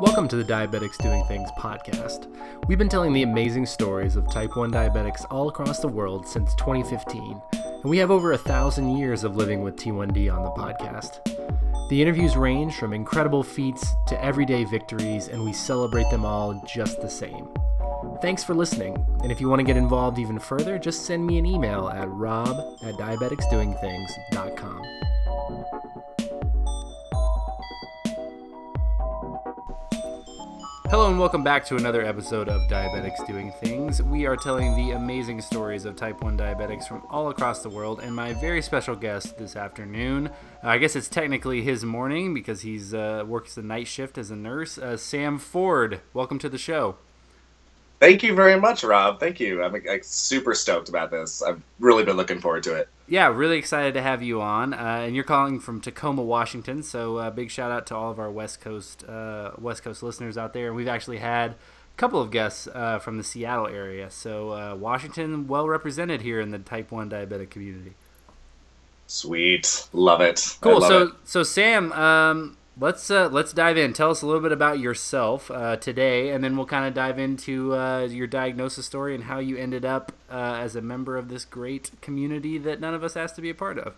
Welcome to the Diabetics Doing Things podcast. We've been telling the amazing stories of type 1 diabetics all across the world since 2015, and we have over a thousand years of living with T1D on the podcast. The interviews range from incredible feats to everyday victories, and we celebrate them all just the same. Thanks for listening, and if you want to get involved even further, just send me an email at rob at diabeticsdoingthings.com. Hello and welcome back to another episode of Diabetics Doing Things. We are telling the amazing stories of type 1 diabetics from all across the world, and my very special guest this afternoon, I guess it's technically his morning because he's uh, works the night shift as a nurse, uh, Sam Ford. Welcome to the show. Thank you very much, Rob. Thank you. I'm like, super stoked about this. I've really been looking forward to it. Yeah, really excited to have you on. Uh, and you're calling from Tacoma, Washington. So uh, big shout out to all of our West Coast uh, West Coast listeners out there. And we've actually had a couple of guests uh, from the Seattle area. So uh, Washington, well represented here in the Type One diabetic community. Sweet, love it. Cool. Love so it. so Sam, um, let's uh, let's dive in. Tell us a little bit about yourself uh, today, and then we'll kind of dive into uh, your diagnosis story and how you ended up uh, as a member of this great community that none of us asked to be a part of.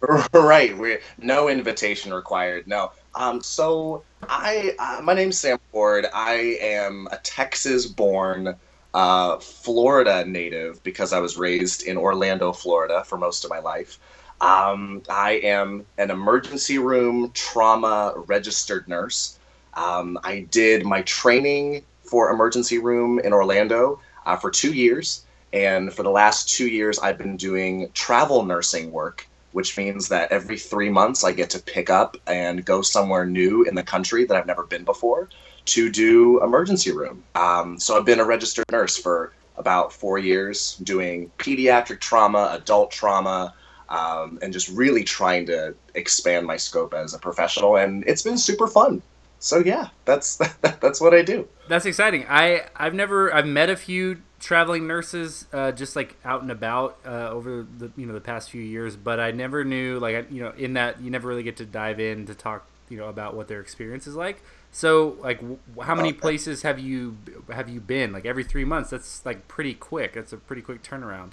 right, we no invitation required. No. Um, so I, uh, my name's Sam Ford. I am a Texas-born, uh, Florida native because I was raised in Orlando, Florida, for most of my life. Um, I am an emergency room trauma registered nurse. Um, I did my training for emergency room in Orlando uh, for two years. And for the last two years, I've been doing travel nursing work, which means that every three months I get to pick up and go somewhere new in the country that I've never been before to do emergency room. Um, so I've been a registered nurse for about four years doing pediatric trauma, adult trauma, um, and just really trying to expand my scope as a professional. And it's been super fun. So yeah, that's that's what I do. That's exciting. I I've never I've met a few traveling nurses uh, just like out and about uh, over the you know the past few years, but I never knew like you know in that you never really get to dive in to talk you know about what their experience is like. So like w- how many places have you have you been? Like every three months? That's like pretty quick. That's a pretty quick turnaround.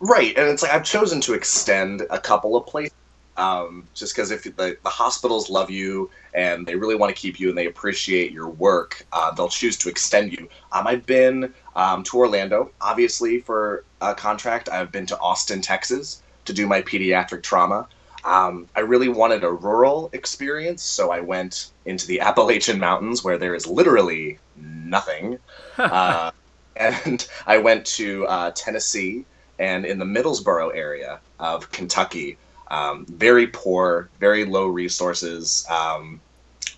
Right, and it's like I've chosen to extend a couple of places, um, just because if the, the hospitals love you and they really want to keep you and they appreciate your work, uh, they'll choose to extend you. Um, I've been um, to Orlando, obviously for a contract. I've been to Austin, Texas, to do my pediatric trauma. Um, I really wanted a rural experience, so I went into the Appalachian Mountains where there is literally nothing. uh, and I went to uh, Tennessee and in the Middlesboro area of Kentucky, um, very poor, very low resources. Um,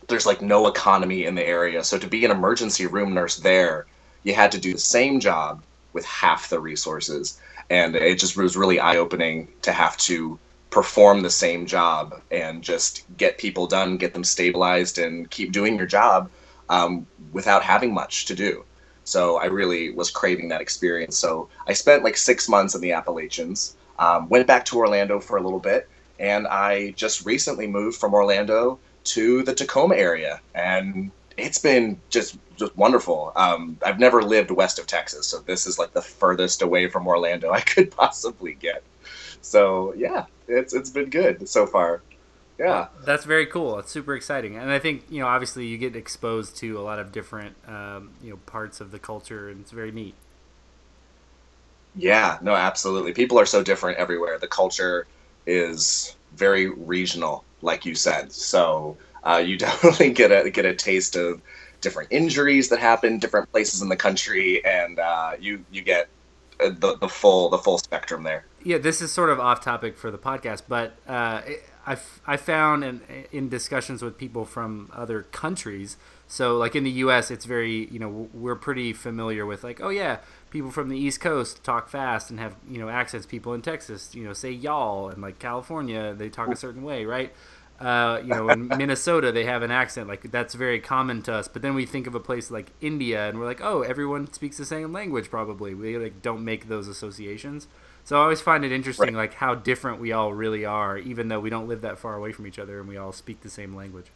there's like no economy in the area. So to be an emergency room nurse there, you had to do the same job with half the resources. And it just was really eye opening to have to perform the same job and just get people done, get them stabilized, and keep doing your job um, without having much to do. So I really was craving that experience. So I spent like six months in the Appalachians, um, went back to Orlando for a little bit, and I just recently moved from Orlando to the Tacoma area, and it's been just just wonderful. Um, I've never lived west of Texas, so this is like the furthest away from Orlando I could possibly get. So yeah, it's it's been good so far. Yeah, that's very cool. It's super exciting, and I think you know obviously you get exposed to a lot of different um, you know parts of the culture, and it's very neat. Yeah, no, absolutely. People are so different everywhere. The culture is very regional, like you said. So uh, you definitely get a get a taste of different injuries that happen different places in the country, and uh, you you get uh, the the full the full spectrum there. Yeah, this is sort of off topic for the podcast, but uh, I, I found in, in discussions with people from other countries. So, like in the U.S., it's very you know we're pretty familiar with like oh yeah, people from the East Coast talk fast and have you know accents. People in Texas you know say y'all, and like California they talk a certain way, right? uh, you know, in Minnesota they have an accent like that's very common to us. But then we think of a place like India, and we're like, oh, everyone speaks the same language. Probably we like don't make those associations. So I always find it interesting, right. like how different we all really are, even though we don't live that far away from each other and we all speak the same language.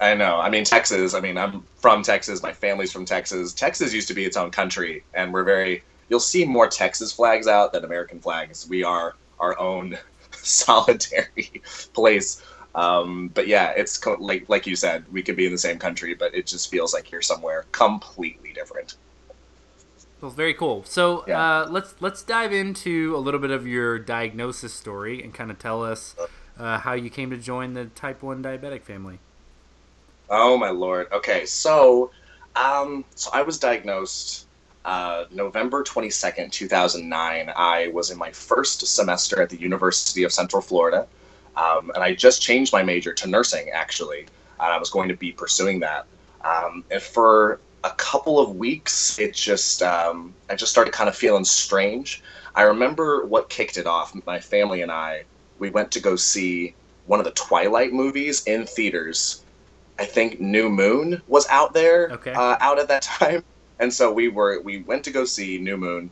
I know. I mean, Texas. I mean, I'm from Texas. My family's from Texas. Texas used to be its own country, and we're very. You'll see more Texas flags out than American flags. We are our own solitary place. Um, but yeah, it's co- like like you said, we could be in the same country, but it just feels like you're somewhere completely different. Well, very cool. So yeah. uh, let's let's dive into a little bit of your diagnosis story and kind of tell us uh, how you came to join the type one diabetic family. Oh my lord. Okay, so um, so I was diagnosed uh, November twenty second, two thousand nine. I was in my first semester at the University of Central Florida, um, and I just changed my major to nursing. Actually, and I was going to be pursuing that. Um, and for a couple of weeks, it just um, I just started kind of feeling strange. I remember what kicked it off. My family and I we went to go see one of the Twilight movies in theaters. I think New Moon was out there, okay. uh, out at that time, and so we were we went to go see New Moon.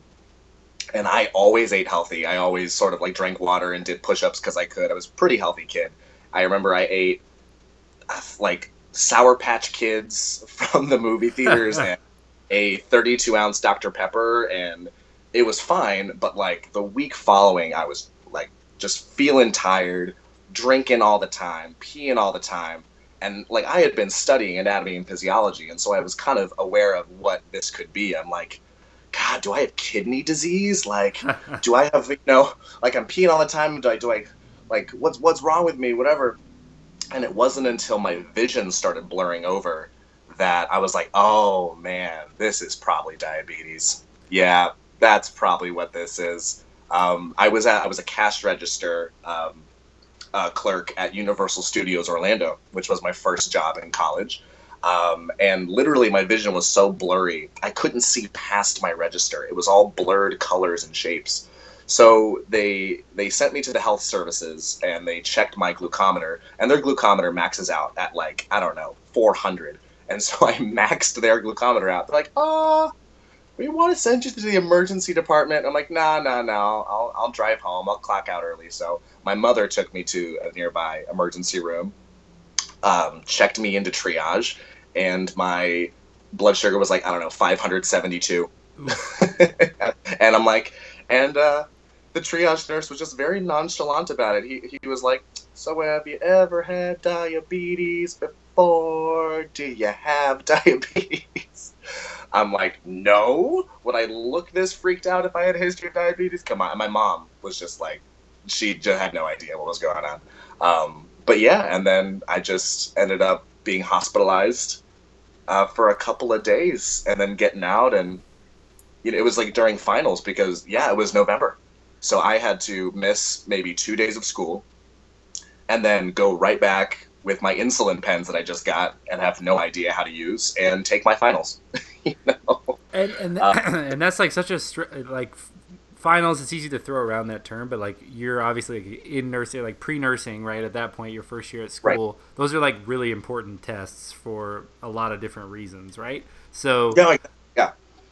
And I always ate healthy. I always sort of like drank water and did push-ups because I could. I was a pretty healthy kid. I remember I ate uh, like Sour Patch Kids from the movie theaters and a 32 ounce Dr. Pepper, and it was fine. But like the week following, I was like just feeling tired, drinking all the time, peeing all the time. And like I had been studying anatomy and physiology, and so I was kind of aware of what this could be. I'm like, God, do I have kidney disease? Like, do I have you know, like I'm peeing all the time? Do I do I like what's what's wrong with me? Whatever. And it wasn't until my vision started blurring over that I was like, oh man, this is probably diabetes. Yeah, that's probably what this is. Um, I was at I was a cash register um, uh, clerk at Universal Studios Orlando, which was my first job in college. Um, and literally, my vision was so blurry, I couldn't see past my register. It was all blurred colors and shapes. So they they sent me to the health services and they checked my glucometer and their glucometer maxes out at like I don't know 400 and so I maxed their glucometer out. They're like, oh, we want to send you to the emergency department. I'm like, nah, nah, nah. I'll I'll drive home. I'll clock out early. So my mother took me to a nearby emergency room, um, checked me into triage, and my blood sugar was like I don't know 572. and I'm like, and uh, the triage nurse was just very nonchalant about it. He, he was like, So, have you ever had diabetes before? Do you have diabetes? I'm like, No. Would I look this freaked out if I had a history of diabetes? Come on. My mom was just like, she just had no idea what was going on. Um, but yeah, and then I just ended up being hospitalized uh, for a couple of days and then getting out and you know, it was like during finals because yeah, it was November. So I had to miss maybe two days of school and then go right back with my insulin pens that I just got and have no idea how to use and take my finals. you know? And and, uh, and that's like such a like finals. It's easy to throw around that term, but like you're obviously in nursing, like pre-nursing, right? At that point, your first year at school. Right. Those are like really important tests for a lot of different reasons, right? So yeah, like,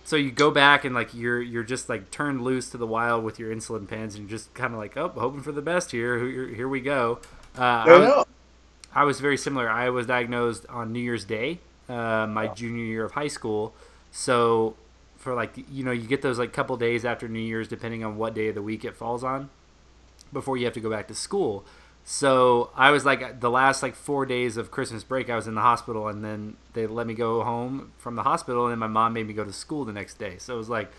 so you go back and like you're you're just like turned loose to the wild with your insulin pens and you're just kind of like oh hoping for the best here. Here, here we go. Uh, I, was, I, was, very similar. I was diagnosed on new year's day uh, my junior year of high school. So for like you know you get those like couple days after new year's depending on what day of the week it falls on before you have to go back to school so I was like the last like four days of Christmas break, I was in the hospital, and then they let me go home from the hospital, and then my mom made me go to school the next day. So it was like,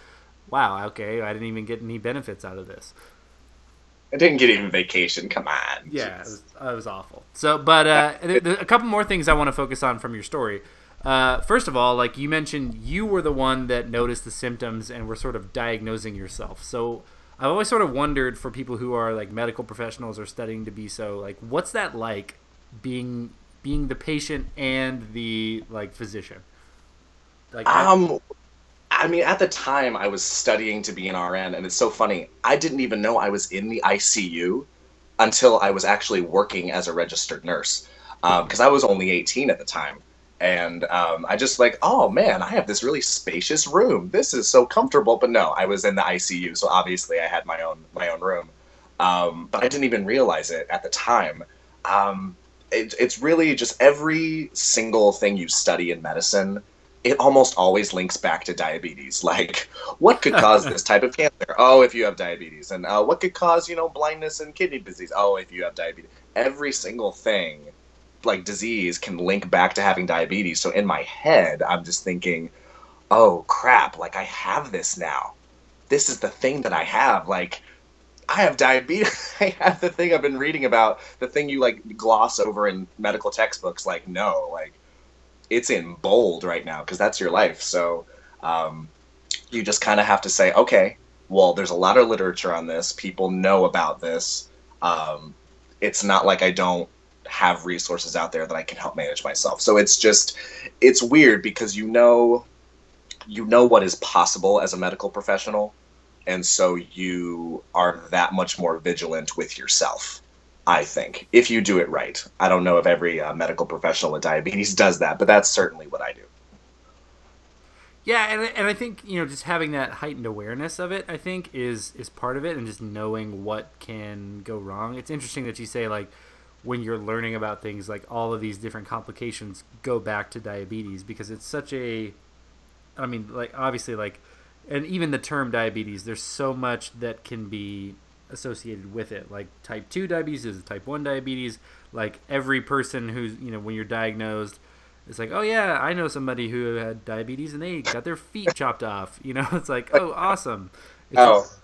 wow, okay, I didn't even get any benefits out of this. I didn't get even vacation. Come on. Yeah, it was, it was, awful. So, but uh, a couple more things I want to focus on from your story. Uh, first of all, like you mentioned, you were the one that noticed the symptoms and were sort of diagnosing yourself. So I've always sort of wondered for people who are like medical professionals or studying to be so, like, what's that like being being the patient and the like physician? Like, um, I mean, at the time I was studying to be an RN, and it's so funny. I didn't even know I was in the ICU until I was actually working as a registered nurse because um, I was only 18 at the time. And um, I just like, oh man, I have this really spacious room. This is so comfortable. But no, I was in the ICU, so obviously I had my own my own room. Um, but I didn't even realize it at the time. Um, it, it's really just every single thing you study in medicine it almost always links back to diabetes. Like, what could cause this type of cancer? Oh, if you have diabetes. And uh, what could cause, you know, blindness and kidney disease? Oh, if you have diabetes. Every single thing, like disease, can link back to having diabetes. So in my head, I'm just thinking, oh, crap, like I have this now. This is the thing that I have. Like, I have diabetes. I have the thing I've been reading about, the thing you like gloss over in medical textbooks. Like, no, like, it's in bold right now because that's your life. So um, you just kind of have to say, okay, well, there's a lot of literature on this. People know about this. Um, it's not like I don't have resources out there that I can help manage myself. So it's just, it's weird because you know, you know what is possible as a medical professional, and so you are that much more vigilant with yourself. I think, if you do it right. I don't know if every uh, medical professional with diabetes does that, but that's certainly what I do. Yeah, and, and I think you know just having that heightened awareness of it, I think is is part of it, and just knowing what can go wrong. It's interesting that you say like when you're learning about things like all of these different complications go back to diabetes because it's such a, I mean, like obviously like, and even the term diabetes, there's so much that can be associated with it. Like type 2 diabetes is type 1 diabetes. Like every person who's, you know, when you're diagnosed, it's like, oh yeah, I know somebody who had diabetes and they got their feet chopped off. You know, it's like, oh, awesome. It's oh, just...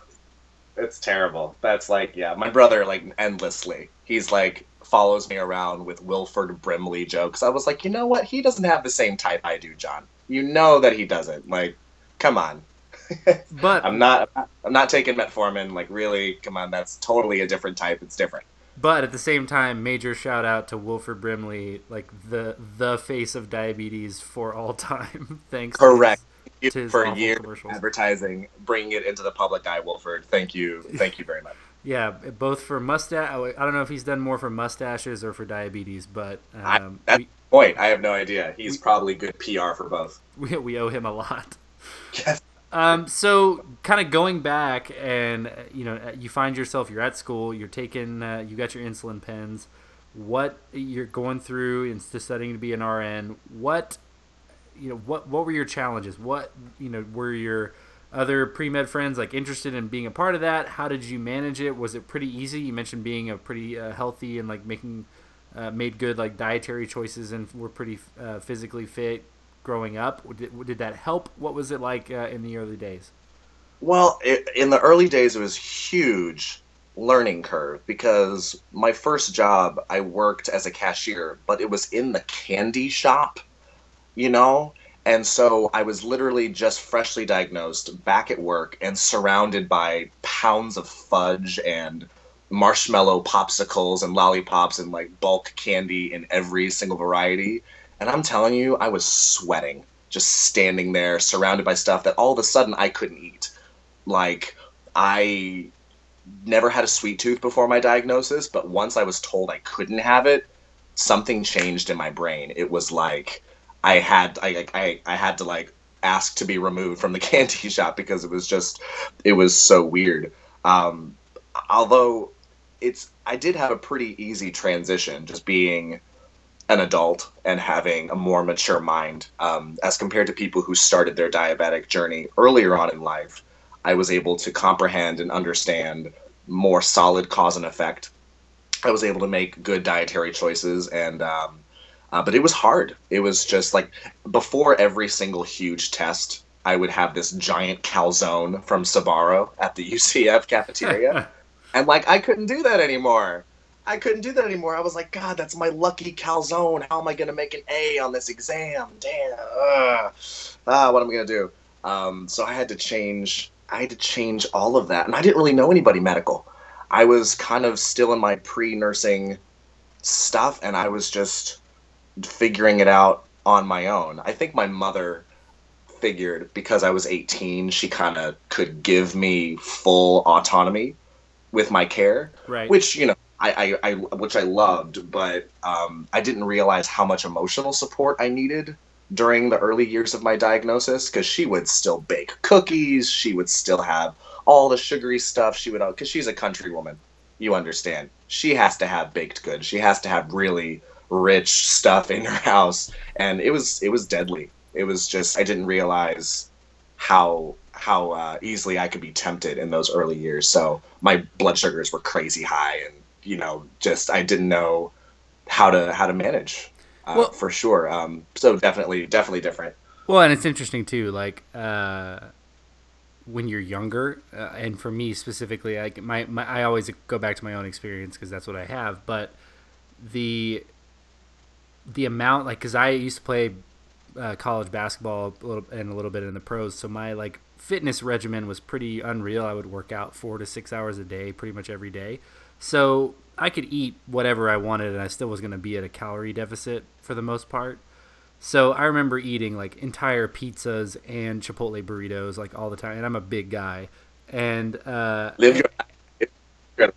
it's terrible. That's like, yeah, my brother, like, endlessly. He's like, follows me around with Wilford Brimley jokes. I was like, you know what? He doesn't have the same type I do, John. You know that he doesn't. Like, come on. but I'm not I'm not taking metformin. Like really, come on, that's totally a different type. It's different. But at the same time, major shout out to Wilford Brimley, like the the face of diabetes for all time. Thanks. Correct. To his, to his for years advertising, bringing it into the public eye, Wilford. Thank you, thank you very much. Yeah, both for mustache. I don't know if he's done more for mustaches or for diabetes, but um, I, that's we, the point. I have no idea. He's we, probably good PR for both. We, we owe him a lot. Yes. Um, so kind of going back and you know you find yourself you're at school you're taking uh, you got your insulin pens what you're going through into studying to be an RN what you know what what were your challenges what you know were your other pre-med friends like interested in being a part of that how did you manage it was it pretty easy you mentioned being a pretty uh, healthy and like making uh, made good like dietary choices and were pretty uh, physically fit growing up? Did, did that help? What was it like uh, in the early days? Well, it, in the early days, it was huge learning curve because my first job, I worked as a cashier, but it was in the candy shop, you know? And so I was literally just freshly diagnosed back at work and surrounded by pounds of fudge and marshmallow popsicles and lollipops and like bulk candy in every single variety. And I'm telling you, I was sweating just standing there surrounded by stuff that all of a sudden I couldn't eat. Like, I never had a sweet tooth before my diagnosis, but once I was told I couldn't have it, something changed in my brain. It was like I had I I, I had to like ask to be removed from the candy shop because it was just it was so weird. Um, although it's I did have a pretty easy transition just being an adult and having a more mature mind um, as compared to people who started their diabetic journey earlier on in life i was able to comprehend and understand more solid cause and effect i was able to make good dietary choices and um, uh, but it was hard it was just like before every single huge test i would have this giant calzone from Sbarro at the ucf cafeteria and like i couldn't do that anymore I couldn't do that anymore. I was like, God, that's my lucky calzone. How am I going to make an A on this exam? Damn. Ugh. Ah, what am I going to do? Um, so I had to change. I had to change all of that, and I didn't really know anybody medical. I was kind of still in my pre-nursing stuff, and I was just figuring it out on my own. I think my mother figured because I was 18, she kind of could give me full autonomy with my care, right. which you know I, I, I which I loved, but um, I didn't realize how much emotional support I needed during the early years of my diagnosis because she would still bake cookies, she would still have all the sugary stuff. She would because she's a country woman, you understand. She has to have baked goods. She has to have really rich stuff in her house, and it was it was deadly. It was just I didn't realize how how uh, easily I could be tempted in those early years. So my blood sugars were crazy high, and you know, just I didn't know how to how to manage uh, well, for sure. Um, so definitely, definitely different. Well, and it's interesting too, like uh, when you're younger, uh, and for me specifically, like my, my I always go back to my own experience because that's what I have. But the the amount, like, because I used to play uh, college basketball a little and a little bit in the pros, so my like fitness regimen was pretty unreal. I would work out four to six hours a day, pretty much every day. So I could eat whatever I wanted, and I still was going to be at a calorie deficit for the most part. So I remember eating like entire pizzas and Chipotle burritos like all the time, and I'm a big guy. And uh, live your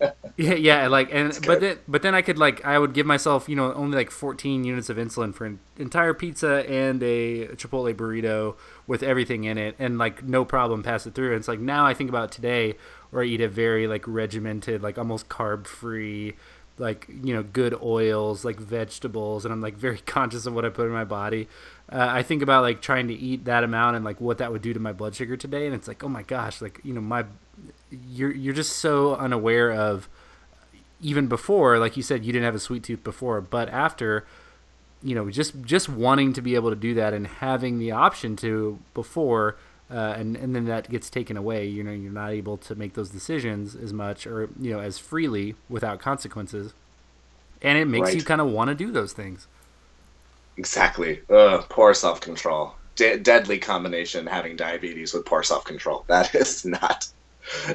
yeah, yeah, like and but then but then I could like I would give myself you know only like 14 units of insulin for an entire pizza and a Chipotle burrito with everything in it, and like no problem pass it through. And it's like now I think about today where I eat a very like regimented, like almost carb free, like you know good oils, like vegetables, and I'm like very conscious of what I put in my body. Uh, I think about like trying to eat that amount and like what that would do to my blood sugar today, and it's like oh my gosh, like you know my you're you're just so unaware of even before, like you said, you didn't have a sweet tooth before, but after you know just just wanting to be able to do that and having the option to before uh, and and then that gets taken away. You know, you're not able to make those decisions as much or you know as freely without consequences, and it makes right. you kind of want to do those things. Exactly. Ugh, poor self control. De- deadly combination having diabetes with poor self control. That is not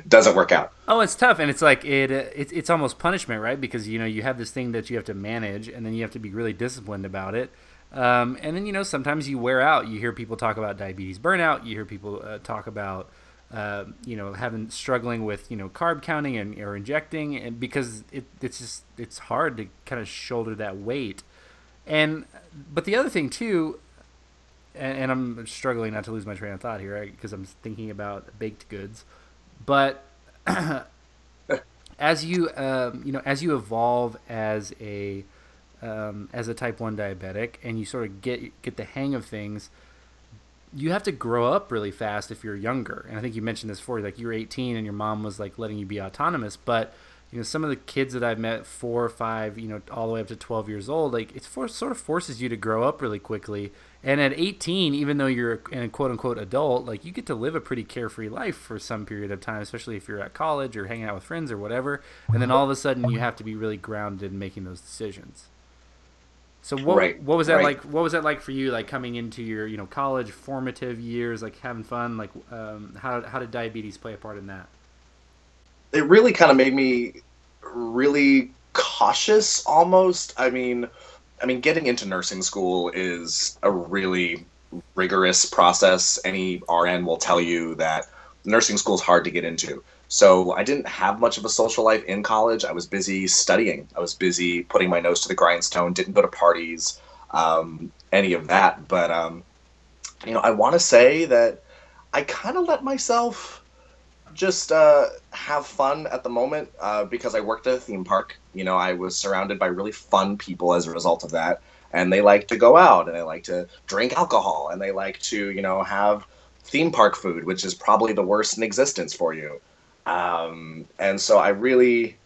doesn't work out. Oh, it's tough, and it's like it, it, it's almost punishment, right? Because you know you have this thing that you have to manage, and then you have to be really disciplined about it. Um, and then you know sometimes you wear out. You hear people talk about diabetes burnout. You hear people uh, talk about uh, you know having struggling with you know carb counting and or injecting, and because it, it's just it's hard to kind of shoulder that weight. And but the other thing too, and, and I'm struggling not to lose my train of thought here because right? I'm thinking about baked goods, but as you um, you know as you evolve as a um, as a type 1 diabetic and you sort of get get the hang of things you have to grow up really fast if you're younger. And i think you mentioned this before like you were 18 and your mom was like letting you be autonomous. But you know some of the kids that i've met four or five you know all the way up to 12 years old like it for, sort of forces you to grow up really quickly and at 18 even though you're a quote unquote adult like you get to live a pretty carefree life for some period of time especially if you're at college or hanging out with friends or whatever and then all of a sudden you have to be really grounded in making those decisions so what right, what was that right. like? What was that like for you? Like coming into your you know college formative years, like having fun. Like um, how how did diabetes play a part in that? It really kind of made me really cautious, almost. I mean, I mean, getting into nursing school is a really rigorous process. Any RN will tell you that nursing school is hard to get into. So I didn't have much of a social life in college. I was busy studying. I was busy putting my nose to the grindstone. Didn't go to parties, um, any of that. But um, you know, I want to say that I kind of let myself just uh, have fun at the moment uh, because I worked at a theme park. You know, I was surrounded by really fun people as a result of that, and they like to go out and they like to drink alcohol and they like to, you know, have theme park food, which is probably the worst in existence for you. Um, and so I really,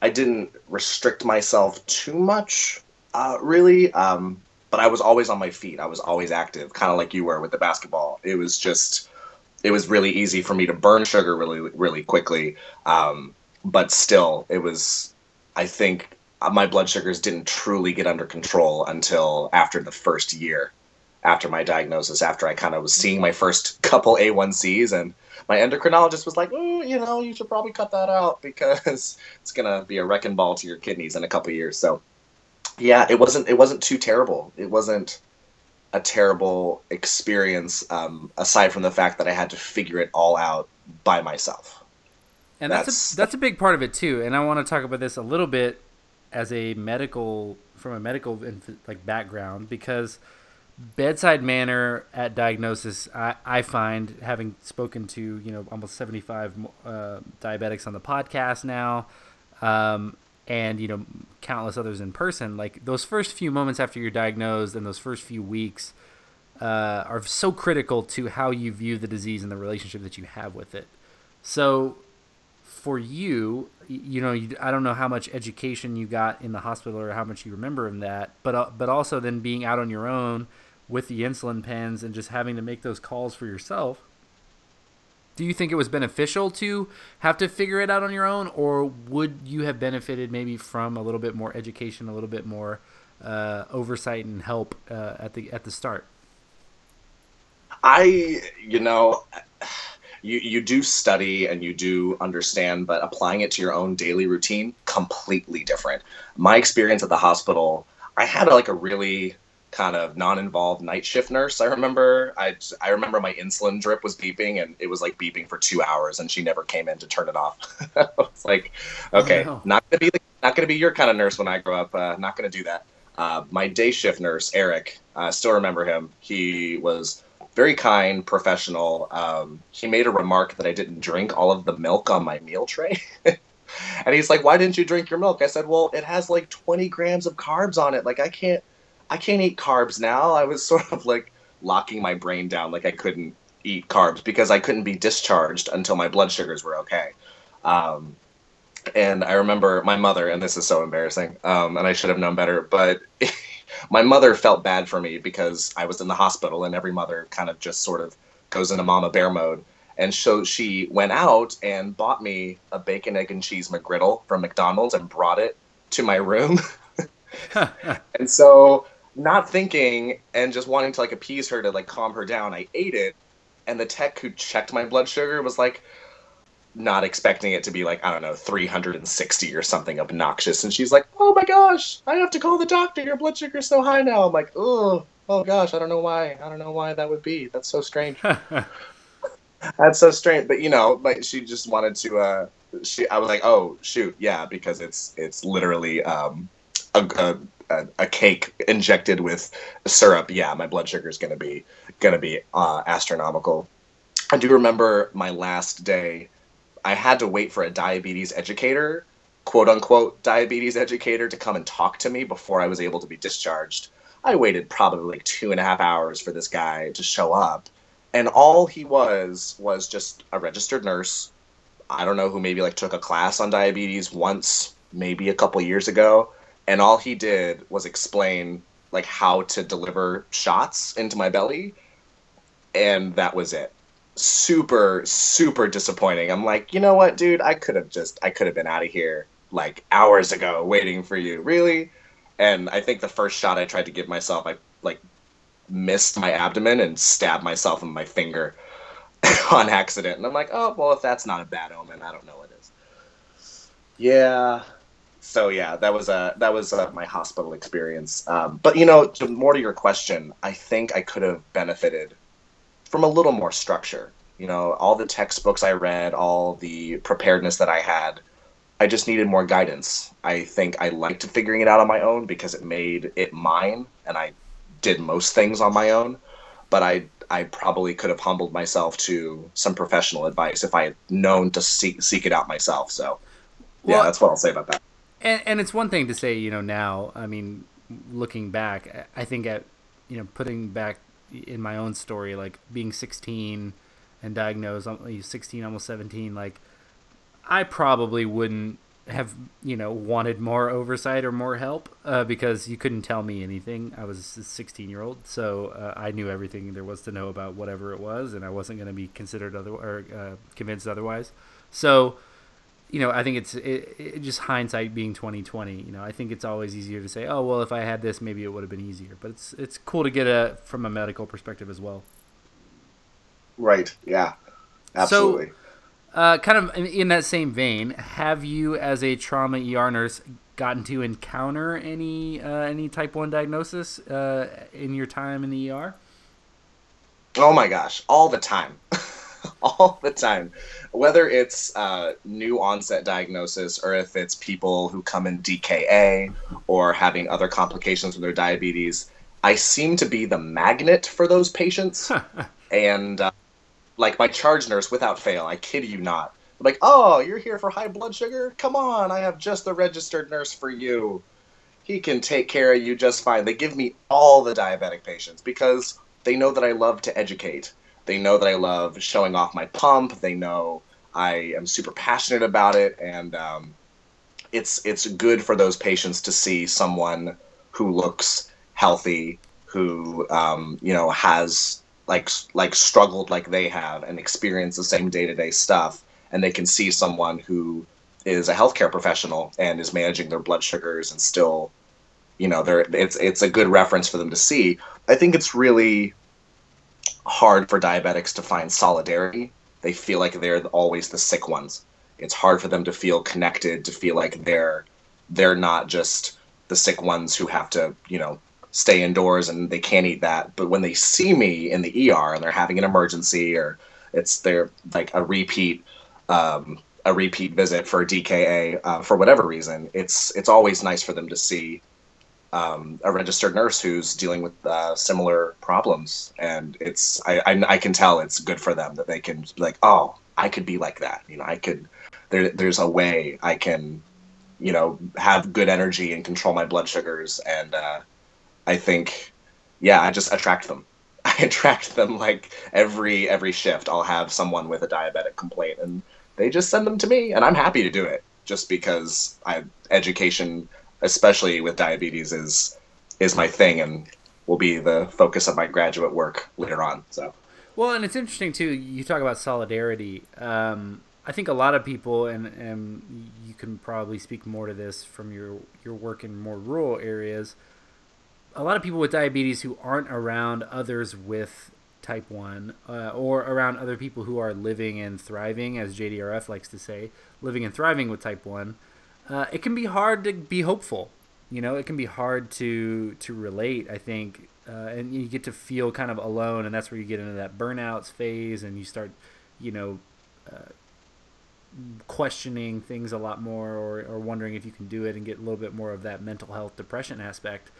I didn't restrict myself too much, uh, really. Um, but I was always on my feet. I was always active, kind of like you were with the basketball. It was just, it was really easy for me to burn sugar really, really quickly. Um, but still, it was, I think my blood sugars didn't truly get under control until after the first year after my diagnosis, after I kind of was seeing my first couple A1Cs and my endocrinologist was like, mm, you know, you should probably cut that out because it's gonna be a wrecking ball to your kidneys in a couple years. So, yeah, it wasn't it wasn't too terrible. It wasn't a terrible experience um, aside from the fact that I had to figure it all out by myself. And that's that's a, that's a big part of it too. And I want to talk about this a little bit as a medical from a medical like background because bedside manner at diagnosis I, I find having spoken to you know almost 75 uh, diabetics on the podcast now um, and you know countless others in person like those first few moments after you're diagnosed and those first few weeks uh, are so critical to how you view the disease and the relationship that you have with it so for you you know you, i don't know how much education you got in the hospital or how much you remember in that but uh, but also then being out on your own with the insulin pens and just having to make those calls for yourself do you think it was beneficial to have to figure it out on your own? Or would you have benefited maybe from a little bit more education a little bit more uh, oversight and help uh, at the at the start? I you know you, you do study and you do understand but applying it to your own daily routine completely different my experience at the hospital i had like a really kind of non-involved night shift nurse. I remember I I remember my insulin drip was beeping and it was like beeping for two hours and she never came in to turn it off. it's like, okay, oh, no. not gonna be the, not gonna be your kind of nurse when I grow up. Uh, not gonna do that. Uh, my day shift nurse Eric, I uh, still remember him. He was very kind, professional. Um, he made a remark that I didn't drink all of the milk on my meal tray. and he's like, "Why didn't you drink your milk?" I said, "Well, it has like 20 grams of carbs on it. Like I can't I can't eat carbs now. I was sort of like locking my brain down, like I couldn't eat carbs because I couldn't be discharged until my blood sugars were okay. Um, and I remember my mother, and this is so embarrassing, um, and I should have known better, but my mother felt bad for me because I was in the hospital, and every mother kind of just sort of goes into mama bear mode. And so she went out and bought me a bacon, egg, and cheese McGriddle from McDonald's and brought it to my room. and so not thinking and just wanting to like appease her to like calm her down, I ate it, and the tech who checked my blood sugar was like not expecting it to be like I don't know 360 or something obnoxious, and she's like, "Oh my gosh, I have to call the doctor. Your blood sugar's so high now." I'm like, "Oh, oh gosh, I don't know why. I don't know why that would be. That's so strange." That's so strange, but you know, but she just wanted to. uh She, I was like, "Oh shoot, yeah," because it's it's literally um a, a a, a, cake injected with syrup, yeah, my blood sugar is gonna be gonna be uh, astronomical. I do remember my last day. I had to wait for a diabetes educator, quote unquote diabetes educator, to come and talk to me before I was able to be discharged. I waited probably like two and a half hours for this guy to show up, and all he was was just a registered nurse. I don't know who maybe like took a class on diabetes once, maybe a couple years ago and all he did was explain like how to deliver shots into my belly and that was it super super disappointing. I'm like you know what dude? I could have just i could have been out of here like hours ago waiting for you. Really? And i think the first shot i tried to give myself i like missed my abdomen and stabbed myself in my finger on accident. And i'm like oh well if that's not a bad omen i don't know what is. Yeah. So yeah, that was uh, that was uh, my hospital experience. Um, but you know, to, more to your question, I think I could have benefited from a little more structure. You know, all the textbooks I read, all the preparedness that I had, I just needed more guidance. I think I liked figuring it out on my own because it made it mine, and I did most things on my own. But I I probably could have humbled myself to some professional advice if I had known to seek seek it out myself. So, yeah, well, that's what I'll say about that and, and it's one thing to say, you know, now. I mean, looking back, I think at you know putting back in my own story, like being 16 and diagnosed, 16, almost 17, like I probably wouldn't have you know wanted more oversight or more help uh, because you couldn't tell me anything. I was a 16 year old, so uh, I knew everything there was to know about whatever it was, and I wasn't going to be considered other or uh, convinced otherwise. So you know, I think it's it, it just hindsight being twenty twenty. You know, I think it's always easier to say, oh well, if I had this, maybe it would have been easier. But it's it's cool to get a from a medical perspective as well. Right. Yeah. Absolutely. So, uh, kind of in that same vein, have you, as a trauma ER nurse, gotten to encounter any uh, any type one diagnosis uh, in your time in the ER? Oh my gosh, all the time. all the time. Whether it's uh, new onset diagnosis or if it's people who come in DKA or having other complications with their diabetes, I seem to be the magnet for those patients. and uh, like my charge nurse, without fail, I kid you not. Like, oh, you're here for high blood sugar? Come on, I have just the registered nurse for you. He can take care of you just fine. They give me all the diabetic patients because they know that I love to educate they know that I love showing off my pump. They know I am super passionate about it, and um, it's it's good for those patients to see someone who looks healthy, who um, you know has like like struggled like they have and experienced the same day to day stuff, and they can see someone who is a healthcare professional and is managing their blood sugars and still, you know, they it's it's a good reference for them to see. I think it's really hard for diabetics to find solidarity. They feel like they're always the sick ones. It's hard for them to feel connected, to feel like they're they're not just the sick ones who have to, you know, stay indoors and they can't eat that. But when they see me in the ER and they're having an emergency or it's their like a repeat um, a repeat visit for DKA uh, for whatever reason, it's it's always nice for them to see um, a registered nurse who's dealing with uh, similar problems, and it's I, I, I can tell it's good for them that they can be like, oh, I could be like that. You know, I could. There, there's a way I can, you know, have good energy and control my blood sugars, and uh, I think, yeah, I just attract them. I attract them like every every shift. I'll have someone with a diabetic complaint, and they just send them to me, and I'm happy to do it just because I education especially with diabetes, is is my thing and will be the focus of my graduate work later on. So. Well, and it's interesting too. You talk about solidarity. Um, I think a lot of people, and, and you can probably speak more to this from your your work in more rural areas. A lot of people with diabetes who aren't around others with type 1 uh, or around other people who are living and thriving as jdrf likes to say living and thriving with type 1 uh, it can be hard to be hopeful. You know, it can be hard to to relate. I think, uh, and you get to feel kind of alone, and that's where you get into that burnouts phase, and you start, you know, uh, questioning things a lot more, or, or wondering if you can do it, and get a little bit more of that mental health depression aspect.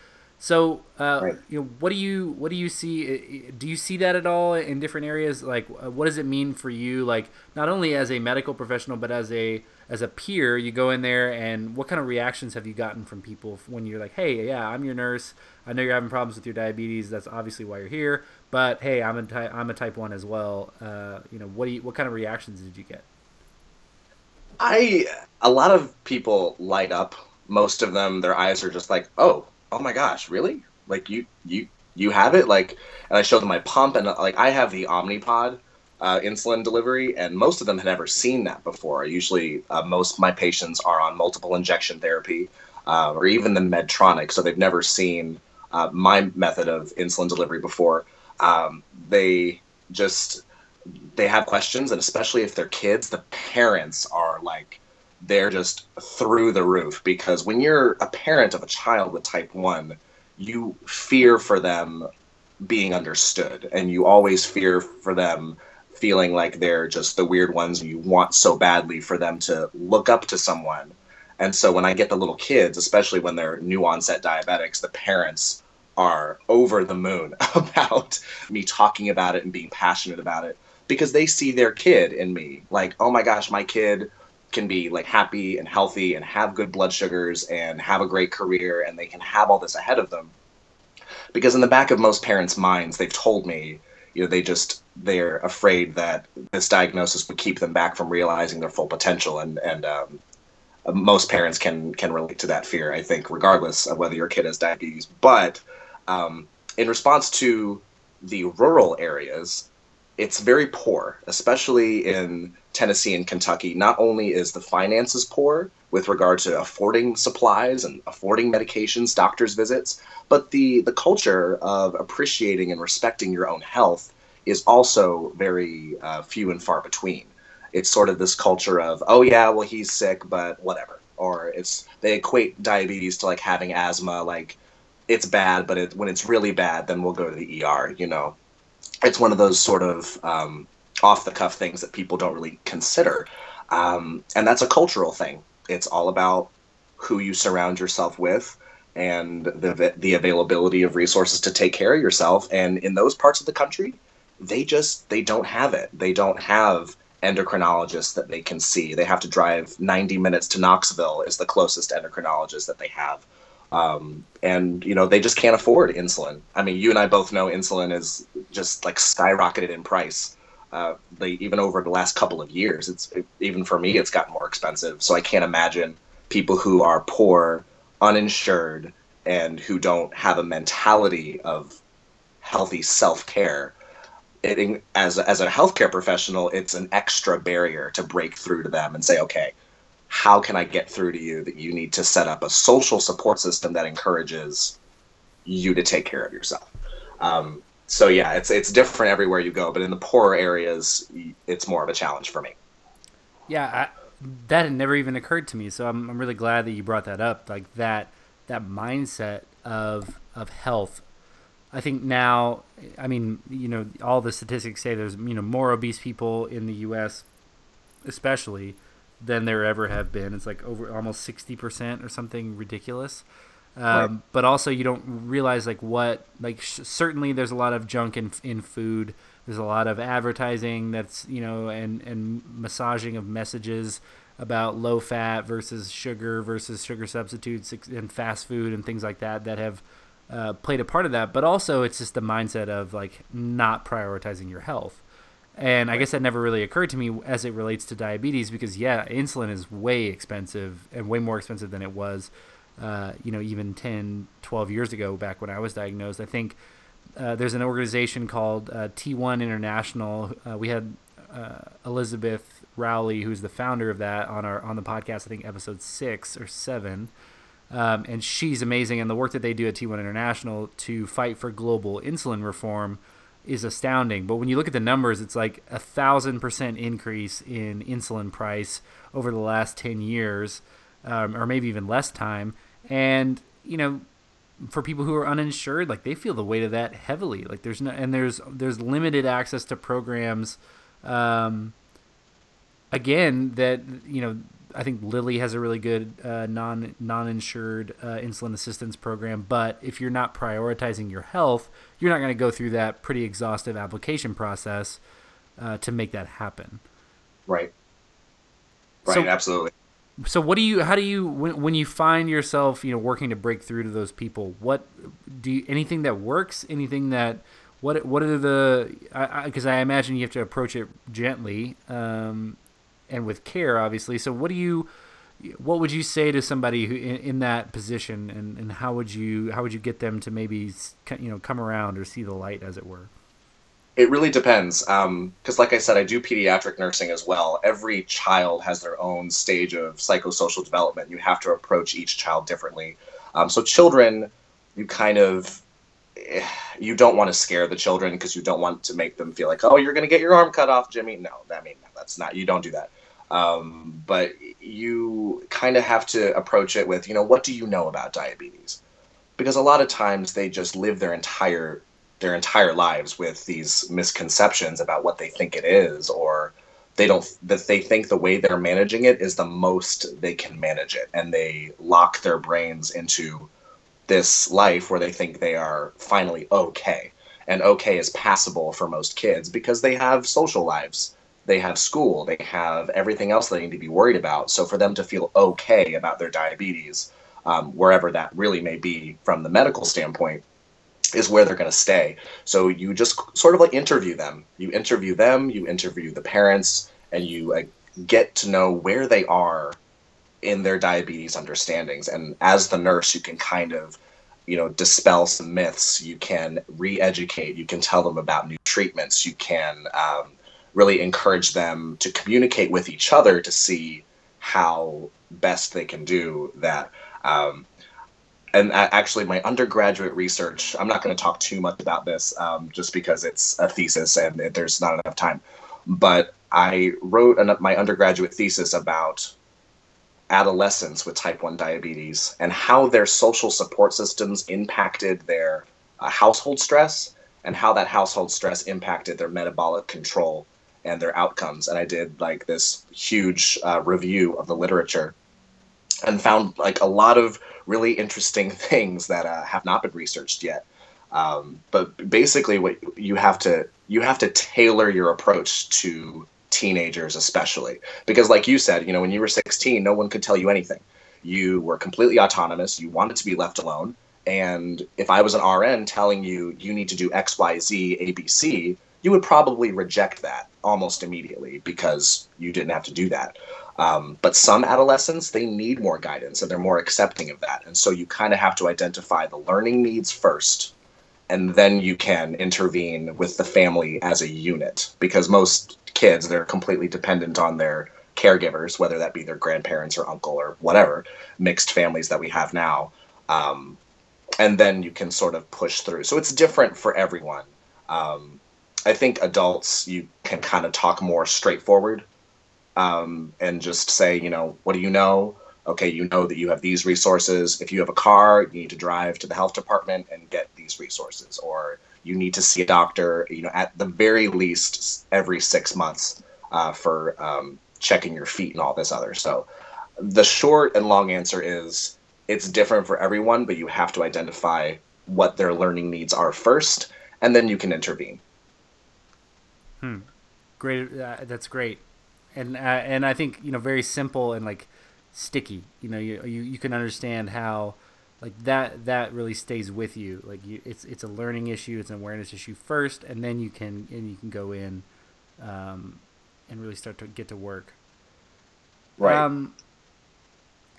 So, uh, right. you know, what do you what do you see? Do you see that at all in different areas? Like, uh, what does it mean for you? Like, not only as a medical professional, but as a as a peer, you go in there, and what kind of reactions have you gotten from people when you're like, "Hey, yeah, I'm your nurse. I know you're having problems with your diabetes. That's obviously why you're here. But hey, I'm a ty- I'm a type one as well. Uh, you know, what do you, what kind of reactions did you get? I a lot of people light up. Most of them, their eyes are just like, "Oh, oh my gosh, really? Like you you you have it? Like, and I showed them my pump, and like I have the Omnipod uh, insulin delivery, and most of them had never seen that before. Usually, uh, most my patients are on multiple injection therapy, uh, or even the Medtronic, so they've never seen uh, my method of insulin delivery before. Um, they just they have questions, and especially if they're kids, the parents are like they're just through the roof because when you're a parent of a child with type 1 you fear for them being understood and you always fear for them feeling like they're just the weird ones and you want so badly for them to look up to someone. And so when i get the little kids especially when they're new onset diabetics the parents are over the moon about me talking about it and being passionate about it because they see their kid in me. Like oh my gosh my kid can be like happy and healthy and have good blood sugars and have a great career and they can have all this ahead of them. Because in the back of most parents minds they've told me you know they just they're afraid that this diagnosis would keep them back from realizing their full potential. And and um, most parents can can relate to that fear i think regardless of whether your kid has diabetes. But um, in response to the rural areas it's very poor especially in Tennessee and Kentucky, not only is the finances poor with regard to affording supplies and affording medications, doctor's visits, but the, the culture of appreciating and respecting your own health is also very uh, few and far between. It's sort of this culture of, oh yeah, well he's sick, but whatever. Or it's they equate diabetes to like having asthma, like it's bad, but it, when it's really bad, then we'll go to the ER. You know, it's one of those sort of um, off the cuff things that people don't really consider. Um, and that's a cultural thing. It's all about who you surround yourself with and the the availability of resources to take care of yourself. And in those parts of the country, they just they don't have it. They don't have endocrinologists that they can see. They have to drive 90 minutes to Knoxville is the closest endocrinologist that they have. Um, and you know they just can't afford insulin. I mean, you and I both know insulin is just like skyrocketed in price. Uh, they, even over the last couple of years, it's it, even for me, it's gotten more expensive. So I can't imagine people who are poor, uninsured, and who don't have a mentality of healthy self care. As as a healthcare professional, it's an extra barrier to break through to them and say, okay, how can I get through to you that you need to set up a social support system that encourages you to take care of yourself. Um, so yeah, it's it's different everywhere you go, but in the poorer areas, it's more of a challenge for me. Yeah, I, that had never even occurred to me. So I'm I'm really glad that you brought that up. Like that that mindset of of health. I think now, I mean, you know, all the statistics say there's you know more obese people in the U.S. especially than there ever have been. It's like over almost sixty percent or something ridiculous. Um, right. But also, you don't realize like what like sh- certainly there's a lot of junk in in food. There's a lot of advertising that's you know and and massaging of messages about low fat versus sugar versus sugar substitutes and fast food and things like that that have uh, played a part of that. But also, it's just the mindset of like not prioritizing your health. And I guess that never really occurred to me as it relates to diabetes because yeah, insulin is way expensive and way more expensive than it was, uh, you know, even 10, 12 years ago back when I was diagnosed. I think uh, there's an organization called uh, T1 International. Uh, we had uh, Elizabeth Rowley, who's the founder of that, on our on the podcast. I think episode six or seven. Um, and she's amazing, and the work that they do at T1 International to fight for global insulin reform is astounding. But when you look at the numbers, it's like a thousand percent increase in insulin price over the last ten years, um, or maybe even less time. And you know, for people who are uninsured, like they feel the weight of that heavily. Like there's no, and there's there's limited access to programs. Um, again, that you know I think Lilly has a really good uh, non non insured uh, insulin assistance program. But if you're not prioritizing your health, you're not going to go through that pretty exhaustive application process uh, to make that happen. Right. Right. So, absolutely. So what do you? How do you when, when you find yourself you know working to break through to those people? What do you anything that works? Anything that what what are the because I, I, I, imagine you have to approach it gently um, and with care, obviously. So, what do you, what would you say to somebody who in, in that position, and, and how would you how would you get them to maybe you know come around or see the light, as it were? It really depends, because um, like I said, I do pediatric nursing as well. Every child has their own stage of psychosocial development. You have to approach each child differently. Um, so, children, you kind of eh, you don't want to scare the children because you don't want to make them feel like, oh, you're going to get your arm cut off, Jimmy. No, I mean that's not. You don't do that. Um, but you kind of have to approach it with, you know, what do you know about diabetes? Because a lot of times they just live their entire their entire lives with these misconceptions about what they think it is, or they don't that they think the way they're managing it is the most they can manage it, and they lock their brains into this life where they think they are finally okay. And okay is passable for most kids because they have social lives they have school, they have everything else they need to be worried about. So for them to feel okay about their diabetes, um, wherever that really may be from the medical standpoint, is where they're going to stay. So you just sort of like interview them. You interview them, you interview the parents, and you uh, get to know where they are in their diabetes understandings. And as the nurse, you can kind of you know dispel some myths you can re-educate you can tell them about new treatments you can um, really encourage them to communicate with each other to see how best they can do that. Um, and actually, my undergraduate research, I'm not going to talk too much about this um, just because it's a thesis and there's not enough time. But I wrote an, my undergraduate thesis about adolescents with type 1 diabetes and how their social support systems impacted their uh, household stress and how that household stress impacted their metabolic control and their outcomes. And I did like this huge uh, review of the literature and found like a lot of really interesting things that uh, have not been researched yet. Um, but basically, what you have to you have to tailor your approach to teenagers, especially because, like you said, you know, when you were 16, no one could tell you anything. You were completely autonomous. You wanted to be left alone. And if I was an RN telling you you need to do X, Y, Z, A, B, C, you would probably reject that almost immediately because you didn't have to do that. Um, but some adolescents, they need more guidance and they're more accepting of that. And so you kind of have to identify the learning needs first, and then you can intervene with the family as a unit because most kids, they're completely dependent on their caregivers, whether that be their grandparents or uncle or whatever mixed families that we have now. Um, and then you can sort of push through. So it's different for everyone. Um, I think adults, you can kind of talk more straightforward um, and just say, you know, what do you know? Okay, you know that you have these resources. If you have a car, you need to drive to the health department and get these resources, or you need to see a doctor, you know, at the very least every six months uh, for um, checking your feet and all this other. So the short and long answer is it's different for everyone, but you have to identify what their learning needs are first, and then you can intervene. Hmm. Great. Uh, that's great and uh, and I think you know very simple and like sticky. You know, you you, you can understand how like that that really stays with you. Like you, it's it's a learning issue, it's an awareness issue first, and then you can and you can go in um, and really start to get to work. Right. Um,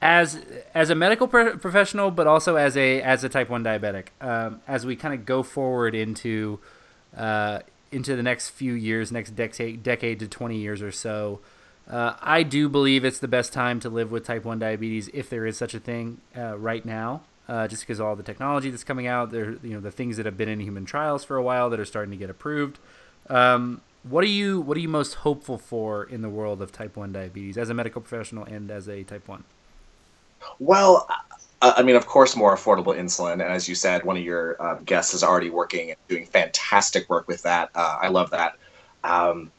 as as a medical pro- professional, but also as a as a type one diabetic, um, as we kind of go forward into uh, into the next few years, next decade, decade to 20 years or so, uh, I do believe it's the best time to live with type 1 diabetes if there is such a thing uh, right now. Uh, just because all the technology that's coming out, there, you know, the things that have been in human trials for a while that are starting to get approved. Um, what are you What are you most hopeful for in the world of type 1 diabetes as a medical professional and as a type 1? Well, uh, I mean, of course, more affordable insulin. And as you said, one of your uh, guests is already working and doing fantastic work with that. Uh, I love that. Um,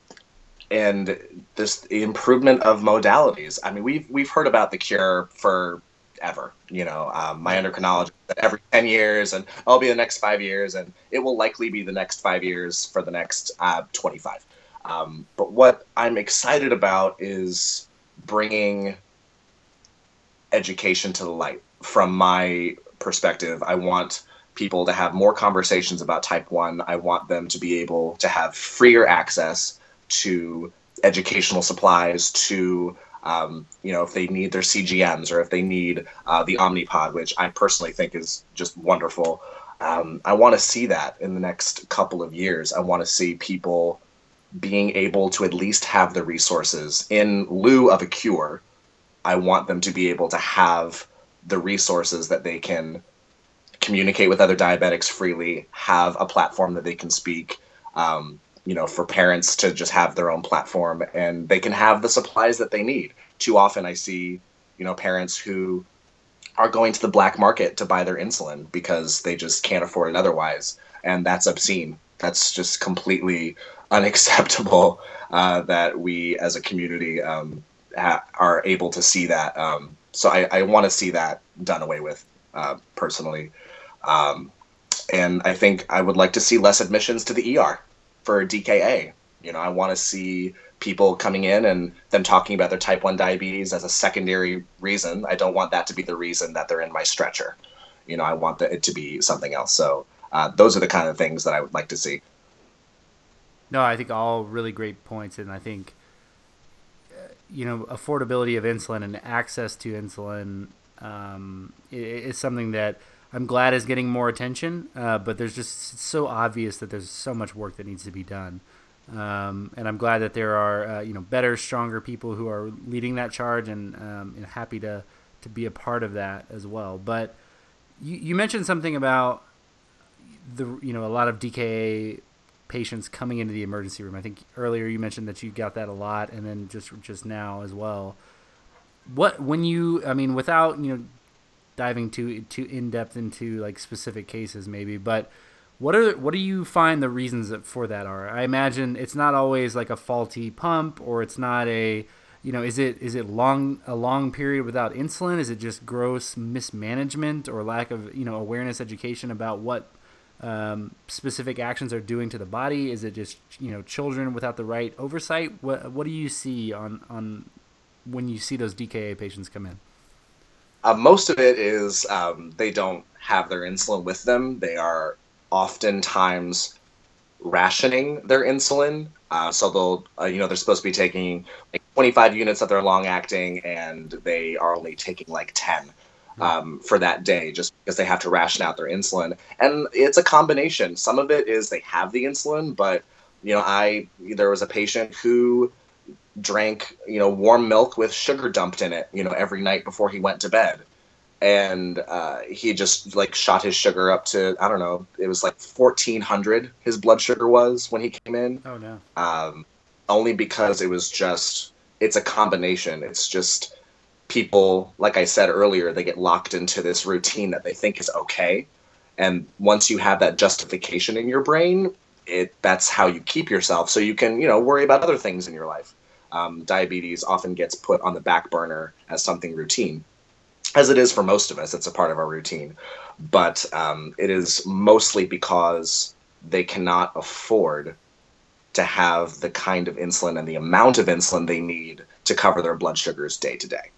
and this improvement of modalities. I mean, we've we've heard about the cure forever. You know, um, my endocrinologist every ten years, and I'll be the next five years, and it will likely be the next five years for the next uh, twenty-five. Um, but what I'm excited about is bringing education to the light from my perspective, I want people to have more conversations about type 1. I want them to be able to have freer access to educational supplies, to, um, you know, if they need their CGMs or if they need uh, the Omnipod, which I personally think is just wonderful. Um, I want to see that in the next couple of years. I want to see people being able to at least have the resources in lieu of a cure. I want them to be able to have the resources that they can communicate with other diabetics freely, have a platform that they can speak. Um, you know, for parents to just have their own platform and they can have the supplies that they need. Too often, I see, you know, parents who are going to the black market to buy their insulin because they just can't afford it otherwise, and that's obscene. That's just completely unacceptable uh, that we as a community um, ha- are able to see that. Um, so I, I want to see that done away with uh, personally. Um, and I think I would like to see less admissions to the ER for DKA. You know, I want to see people coming in and them talking about their type 1 diabetes as a secondary reason. I don't want that to be the reason that they're in my stretcher. You know, I want the, it to be something else. So uh, those are the kind of things that I would like to see. No, I think all really great points. And I think you know affordability of insulin and access to insulin um, is something that I'm glad is getting more attention. Uh, but there's just so obvious that there's so much work that needs to be done. Um, and I'm glad that there are uh, you know better, stronger people who are leading that charge, and, um, and happy to to be a part of that as well. But you, you mentioned something about the you know a lot of DKA patients coming into the emergency room. I think earlier you mentioned that you got that a lot, and then just just now as well. What when you, I mean, without you know diving too too in depth into like specific cases maybe, but What are what do you find the reasons that, for that are? I imagine it's not always like a faulty pump, or it's not a you know is it is it long a long period without insulin? Is it just gross mismanagement or lack of you know awareness education about what um, specific actions are doing to the body? Is it just you know children without the right oversight? What what do you see on on when you see those DKA patients come in? Uh, most of it is um, they don't have their insulin with them. They are oftentimes rationing their insulin. Uh, so they'll, uh, you know, they're supposed to be taking like 25 units of their long acting, and they are only taking like 10 um, for that day just because they have to ration out their insulin. And it's a combination. Some of it is they have the insulin, but you know, I there was a patient who drank you know warm milk with sugar dumped in it you know every night before he went to bed. And uh, he just like shot his sugar up to i don't know it was like 1400 his blood sugar was when he came in. Oh no. Um, only because it was just it's a combination. It's just people, like I said earlier, they get locked into this routine that they think is okay. And once you have that justification in your brain, it that's how you keep yourself so you can, you know, worry about other things in your life. Um, diabetes often gets put on the back burner as something routine, as it is for most of us. It's a part of our routine, but um, it is mostly because they cannot afford to have the kind of insulin and the amount of insulin they need to cover their blood sugars day to day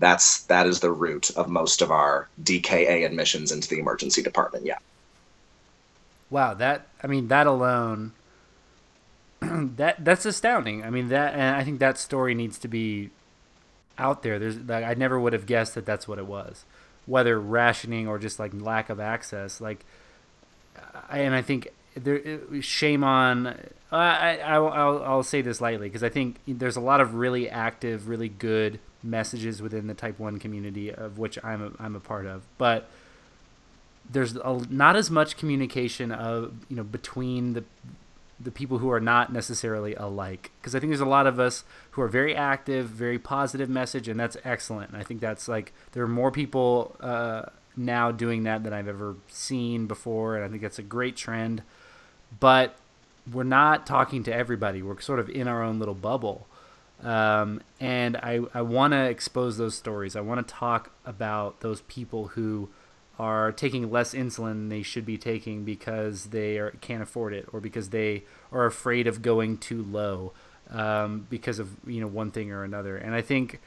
that's that is the root of most of our DKA admissions into the emergency department. Yeah. Wow, that I mean that alone that that's astounding. I mean that and I think that story needs to be out there. There's like I never would have guessed that that's what it was. Whether rationing or just like lack of access like I, and I think there shame on I, I I'll, I'll say this lightly because I think there's a lot of really active, really good messages within the type 1 community of which I'm a, I'm a part of. But there's a, not as much communication of you know between the the people who are not necessarily alike. Because I think there's a lot of us who are very active very positive message and that's excellent. And I think that's like there are more people uh, now doing that than I've ever seen before and I think that's a great trend. But we're not talking to everybody. We're sort of in our own little bubble um, and I, I want to expose those stories. I want to talk about those people who are taking less insulin than they should be taking because they are, can't afford it or because they are afraid of going too low um, because of you know one thing or another. And I think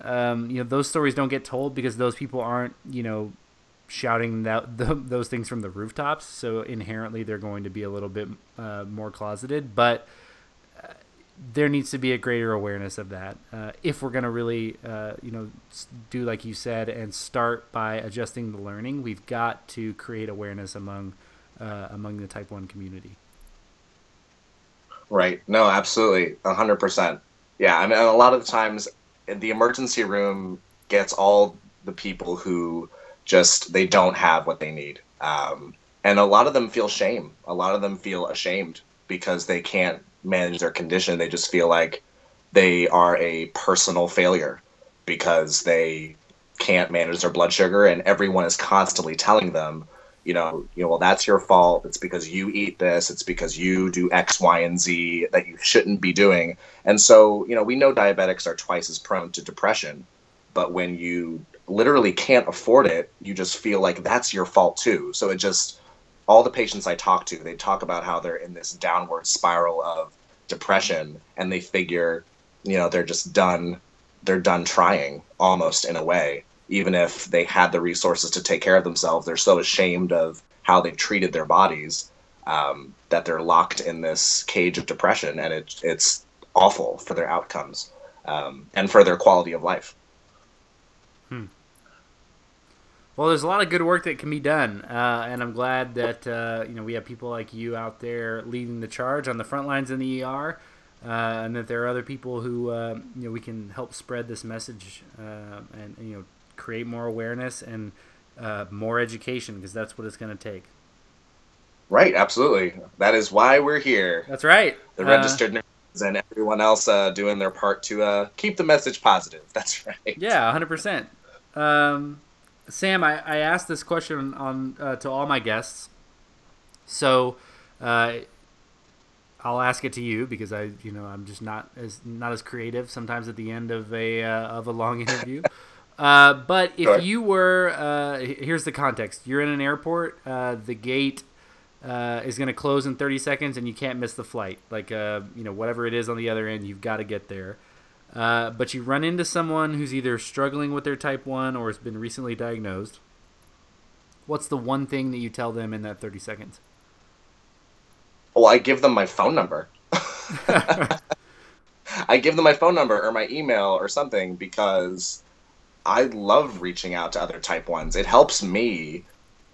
um, you know those stories don't get told because those people aren't you know shouting that the, those things from the rooftops. So inherently they're going to be a little bit uh, more closeted, but there needs to be a greater awareness of that. Uh, if we're going to really uh, you know do like you said and start by adjusting the learning we've got to create awareness among uh, among the type 1 community. Right. No absolutely. 100% yeah i mean a lot of the times the emergency room gets all the people who just they don't have what they need. Um, and a lot of them feel shame. A lot of them feel ashamed because they can't manage their condition. They just feel like they are a personal failure because they can't manage their blood sugar and everyone is constantly telling them you know you know well that's your fault. It's because you eat this. It's because you do x y and z that you shouldn't be doing. And so you know we know diabetics are twice as prone to depression but when you literally can't afford it you just feel like that's your fault too. So it just all the patients I talk to, they talk about how they're in this downward spiral of depression and they figure, you know, they're just done they're done trying almost in a way. Even if they had the resources to take care of themselves, they're so ashamed of how they've treated their bodies um, that they're locked in this cage of depression, and it, it's awful for their outcomes um, and for their quality of life. Hmm. Well, there's a lot of good work that can be done, uh, and I'm glad that uh, you know we have people like you out there leading the charge on the front lines in the ER, uh, and that there are other people who uh, you know we can help spread this message uh, and, you know create more awareness and uh, more education because that's what it's going to take. Right, absolutely. That is why we're here. That's right. The registered nurses and everyone else doing their part to keep the message positive. That's right. Yeah, 100. Um, percent Sam, I, I asked this question on uh, to all my guests, So, uh, I'll ask it to you because I, you know, I'm just not as not as creative sometimes at the end of a uh, of a long interview. uh, but if sure. you were, uh, here's the context: you're in an airport. Uh, the gate uh, is going to close in 30 seconds, and you can't miss the flight. Like, uh, you know, whatever it is on the other end, you've got to get there. But you run into someone who's either struggling with their type one or has been recently diagnosed. What's the one thing that you tell them in that 30 seconds? Well, I give them my phone number. I give them my phone number or my email or something because I love reaching out to other type ones. It helps me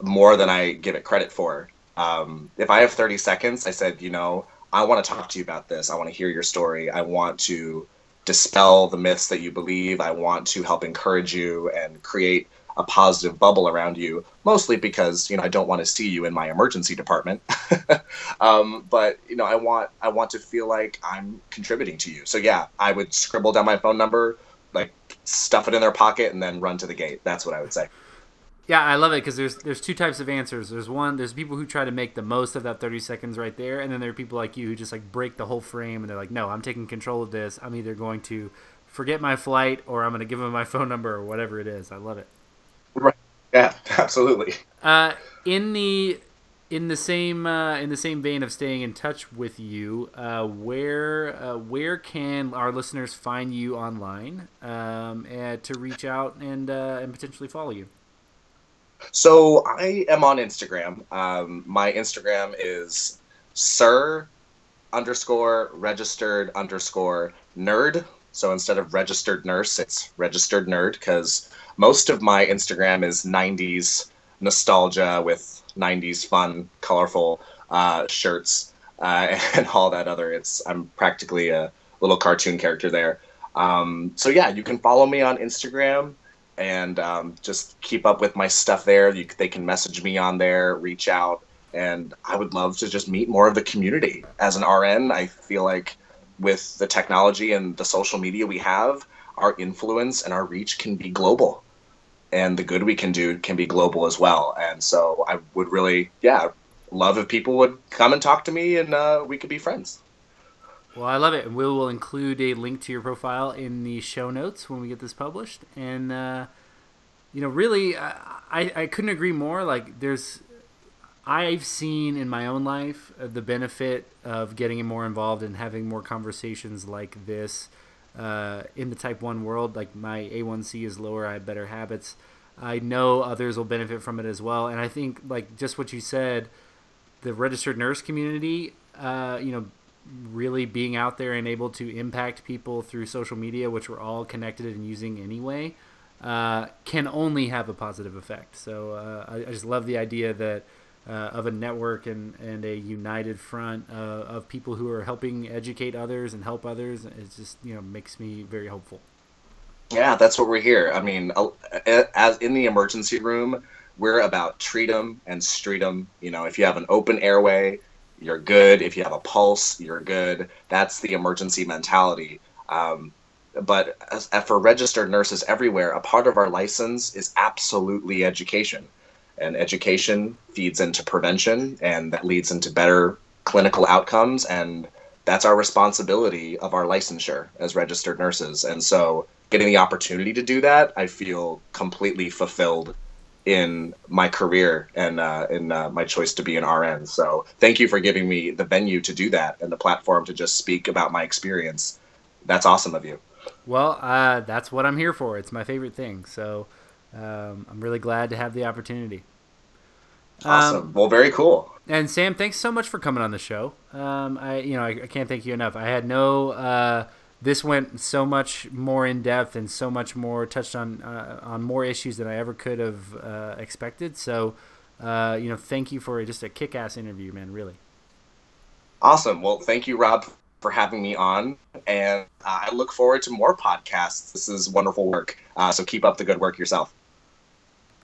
more than I give it credit for. Um, if I have 30 seconds, I said, you know, I want to talk to you about this. I want to hear your story. I want to dispel the myths that you believe. I want to help encourage you and create a positive bubble around you, mostly because you know I don't want to see you in my emergency department. um, but you know I want I want to feel like I'm contributing to you. So yeah, I would scribble down my phone number, like stuff it in their pocket, and then run to the gate. That's what I would say. Yeah, I love it because there's there's two types of answers. There's one there's people who try to make the most of that 30 seconds right there, and then there are people like you who just like break the whole frame and they're like, no, I'm taking control of this. I'm either going to forget my flight or I'm going to give them my phone number or whatever it is. I love it. Right. Yeah, absolutely. Uh, in the in the same uh, in the same vein of staying in touch with you, uh, where uh, where can our listeners find you online um, and to reach out and uh, and potentially follow you? So I am on Instagram. Um, my Instagram is sir underscore registered underscore nerd. So instead of registered nurse, it's registered nerd because most of my Instagram is 90s nostalgia with 90s fun, colorful uh, shirts uh, and all that other. It's I'm practically a little cartoon character there. Um, so yeah, you can follow me on Instagram and um, just keep up with my stuff there. You, they can message me on there, reach out, and I would love to just meet more of the community. As an RN, I feel like with the technology and the social media we have, our influence and our reach can be global and the good we can do can be global as well. And so I would really, yeah, love if people would come and talk to me and uh, we could be friends. Well, I love it. And we will include a link to your profile in the show notes when we get this published. And, uh, you know, really, I, I couldn't agree more. Like, there's, I've seen in my own life uh, the benefit of getting more involved and having more conversations like this uh, in the type 1 world. Like my A1C is lower, I have better habits. I know others will benefit from it as well. And I think, like just what you said, the registered nurse community, uh, you know, really being out there and able to impact people through social media, which we're all connected and using anyway, uh, can only have a positive effect. So uh, I, I, just love the idea that uh, of a network and, and a united front uh, of people who are helping educate others and help others. It just you know makes me very hopeful. Yeah, that's what we're here. I mean, as in the emergency room, we're about treat them and street them. You know, if you have an open airway, you're good. If you have a pulse, you're good. That's the emergency mentality. Um, but as, for registered nurses everywhere, a part of our license is absolutely education and education feeds into prevention and that leads into better clinical outcomes and that's our responsibility of our licensure as registered nurses and so getting the opportunity to do that i feel completely fulfilled in my career and uh, in uh, my choice to be an rn so thank you for giving me the venue to do that and the platform to just speak about my experience that's awesome of you well uh, that's what i'm here for it's my favorite thing so um, i'm really glad to have the opportunity Awesome. Um, well, very cool. And Sam, thanks so much for coming on the show. Um, I, you know, I, I, can't thank you enough. I had no. Uh, this went so much more in depth and so much more touched on uh, on more issues than I ever could have uh, expected. So, uh, you know, thank you for just a kick-ass interview, man. Really. Awesome. Well, thank you, Rob, for having me on, and I look forward to more podcasts. This is wonderful work. Uh, so keep up the good work yourself.